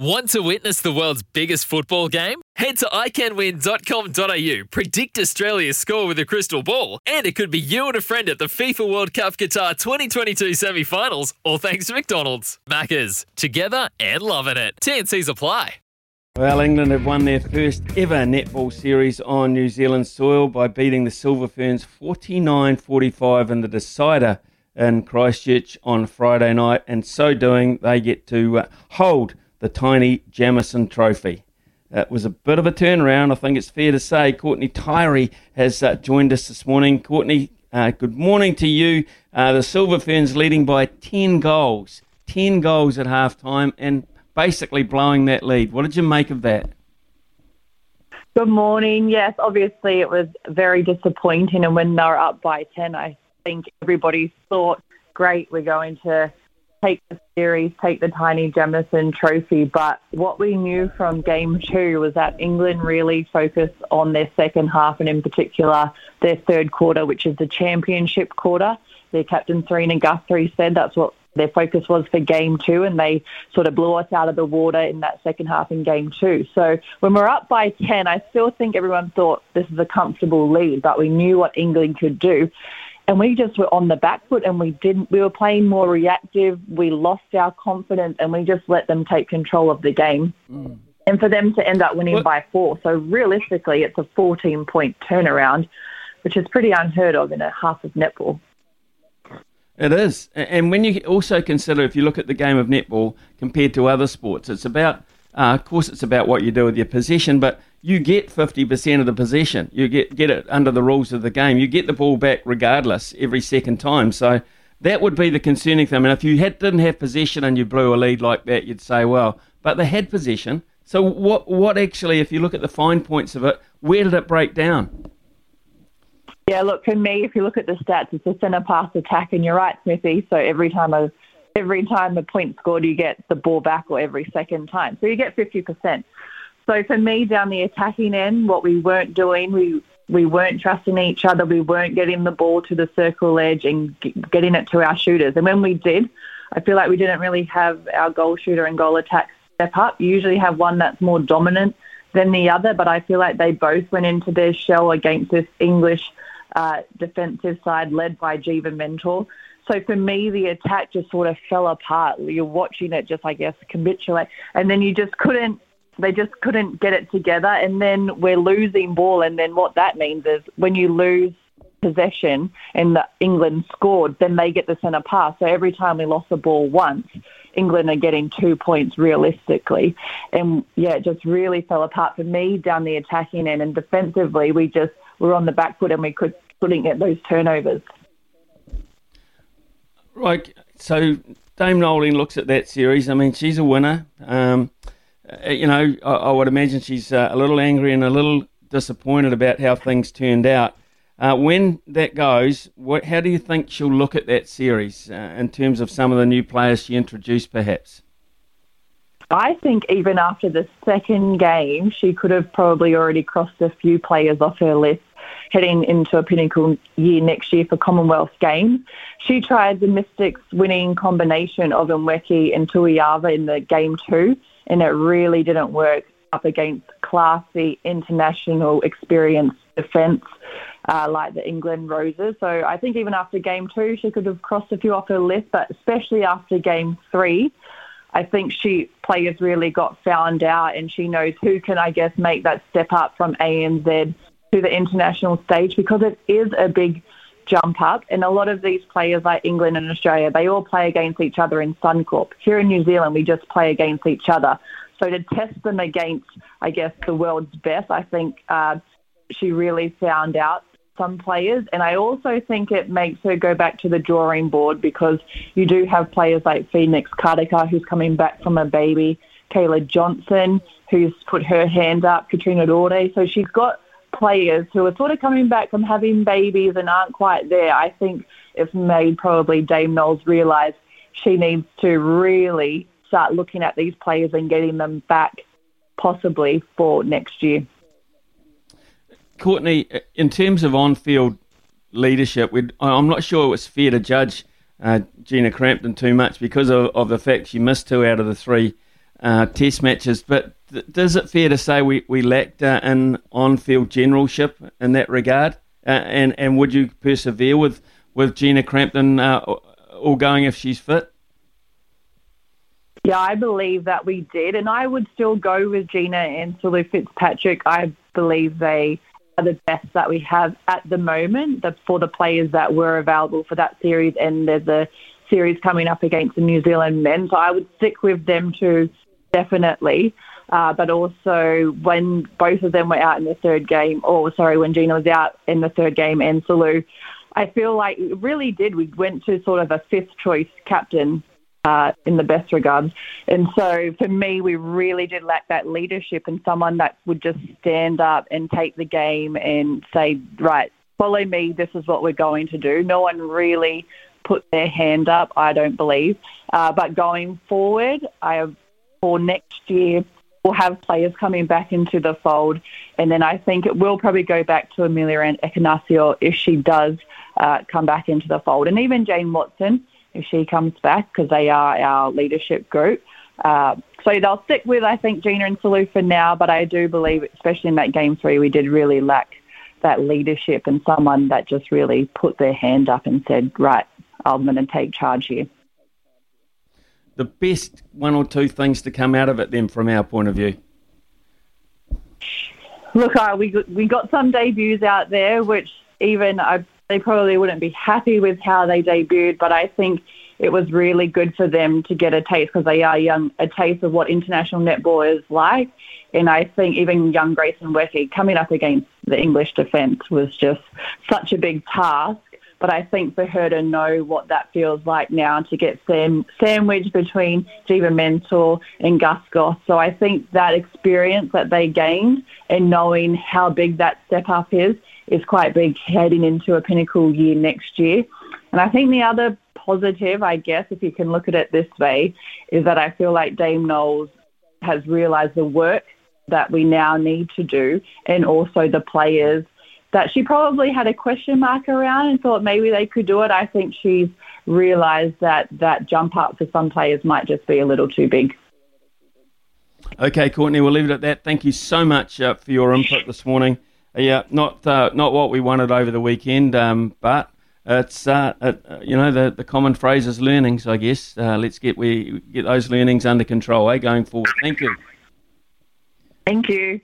Want to witness the world's biggest football game? Head to iCanWin.com.au, predict Australia's score with a crystal ball, and it could be you and a friend at the FIFA World Cup Qatar 2022 semi finals, all thanks to McDonald's. Maccas, together and loving it. TNCs apply. Well, England have won their first ever netball series on New Zealand soil by beating the Silver Ferns 49 45 in the decider in Christchurch on Friday night, and so doing, they get to uh, hold the Taini Jamison Trophy. It was a bit of a turnaround, I think it's fair to say. Courtney Tairi has uh, joined us this morning. Courtney, uh, good morning to you. Uh, the Silver Ferns leading by 10 goals, 10 goals at half time, and basically blowing that lead. What did you make of that? Good morning. Yes, obviously it was very disappointing, and when they were up by 10, I think everybody thought, great, we're going to take the series, take the Taini Jamison trophy. But what we knew from game two was that England really focused on their second half and, in particular, their third quarter, which is the championship quarter. Their captain, Serena Guthrie, said that's what their focus was for game two, and they sort of blew us out of the water in that second half in game two. So when we're up by 10, I still think everyone thought this is a comfortable lead, but we knew what England could do and we just were on the back foot and we didn't we were playing more reactive we lost our confidence and we just let them take control of the game mm. and for them to end up winning what? by four so realistically it's a 14 point turnaround which is pretty unheard of in a half of netball it is and when you also consider if you look at the game of netball compared to other sports it's about uh, of course it's about what you do with your possession but you get 50% of the possession. You get, get it under the rules of the game. You get the ball back regardless every second time. So that would be the concerning thing. I mean, if you had, didn't have possession and you blew a lead like that, you'd say, well, but they had possession. So what, what actually, if you look at the fine points of it, where did it break down? Yeah, look, for me, if you look at the stats, it's a centre pass attack, and you're right, Smithy. So every time a every time a point scored, you get the ball back, or every second time. So you get 50%. So for me, down the attacking end, what we weren't doing, we we weren't trusting each other. We weren't getting the ball to the circle edge and getting it to our shooters. And when we did, I feel like we didn't really have our goal shooter and goal attack step up. You usually have one that's more dominant than the other, but I feel like they both went into their shell against this English uh, defensive side led by Geva Mentor. So for me, the attack just sort of fell apart. You're watching it just, I guess, capitulate, and then you just couldn't they just couldn't get it together. And then we're losing ball. And then what that means is when you lose possession and England scored, then they get the centre pass. So every time we lost the ball once, England are getting two points realistically. And yeah, it just really fell apart for me down the attacking end. And defensively, we just were on the back foot and we could, couldn't get those turnovers. Right. So Dame Noeline looks at that series. I mean, she's a winner. Um, you know, I, I, would imagine she's uh, a little angry and a little disappointed about how things turned out. Uh, when that goes, what, how do you think she'll look at that series uh, in terms of some of the new players she introduced, perhaps? I think even after the second game, she could have probably already crossed a few players off her list heading into a pinnacle year next year for Commonwealth Games. She tried the Mystics winning combination of Nweke and Toeava in the game two, and it really didn't work up against classy international experience defence uh, like the England Roses. So I think even after game two, she could have crossed a few off her list, but especially after game three, I think she players really got found out, and she knows who can, I guess, make that step up from ANZ to the international stage because it is a big jump up. And a lot of these players, like England and Australia, they all play against each other in Suncorp. Here in New Zealand, we just play against each other. So to test them against, I guess, the world's best, I think uh, she really found out some players. And I also think it makes her go back to the drawing board because you do have players like Phoenix Karaka, who's coming back from a baby, Kayla Johnson, who's put her hand up, Katrina Rore. So she's got players who are sort of coming back from having babies and aren't quite there. I think it's made probably Dame Knowles realise she needs to really start looking at these players and getting them back possibly for next year. Courtney, in terms of on-field leadership, I'm not sure it was fair to judge uh, Gina Crampton too much because of, of, the fact she missed two out of the three uh, Test matches. But th- does it fair to say we, we lacked uh, an on-field generalship in that regard? Uh, and and would you persevere with with Gina Crampton uh, all going if she's fit? Yeah, I believe that we did, and I would still go with Gina and Sulu Fitzpatrick. I believe they are the best that we have at the moment the, for the players that were available for that series, and there's a series coming up against the New Zealand men, so I would stick with them too, definitely. Uh, but also when both of them were out in the third game, or sorry, when Gina was out in the third game and Sulu, I feel like it really did. We went to sort of a fifth choice captain uh, in the best regards. And so for me, we really did lack that leadership and someone that would just stand up and take the game and say, right, follow me, this is what we're going to do. No one really put their hand up, I don't believe. Uh, but going forward, I have, for next year, we'll have players coming back into the fold. And then I think it will probably go back to Ameliaranne Ekenasio if she does uh, come back into the fold. And even Jane Watson, if she comes back, because they are our leadership group. Uh, so they'll stick with, I think, Gina and Sulu for now, but I do believe, especially in that game three, we did really lack that leadership and someone that just really put their hand up and said, right, I'm going to take charge here. The best one or two things to come out of it, then, from our point of view? Look, uh, we, we got some debuts out there, which even I they probably wouldn't be happy with how they debuted, but I think it was really good for them to get a taste because they are young, a taste of what international netball is like. And I think even young Grace Nweke coming up against the English defence was just such a big task. But I think for her to know what that feels like now to get sam- sandwiched between Geva Mentor and Gus Goss. So I think that experience that they gained and knowing how big that step up is is quite big heading into a pinnacle year next year. And I think the other positive, I guess, if you can look at it this way, is that I feel like Dame Knowles has realised the work that we now need to do and also the players that she probably had a question mark around and thought maybe they could do it. I think she's realised that that jump up for some players might just be a little too big. Okay, Courtney, we'll leave it at that. Thank you so much uh, for your input this morning. Yeah, not uh, not what we wanted over the weekend, um, but it's uh, it, uh, you know the the common phrase is learnings. I guess uh, let's get we get those learnings under control, eh, going forward. Thank you. Thank you.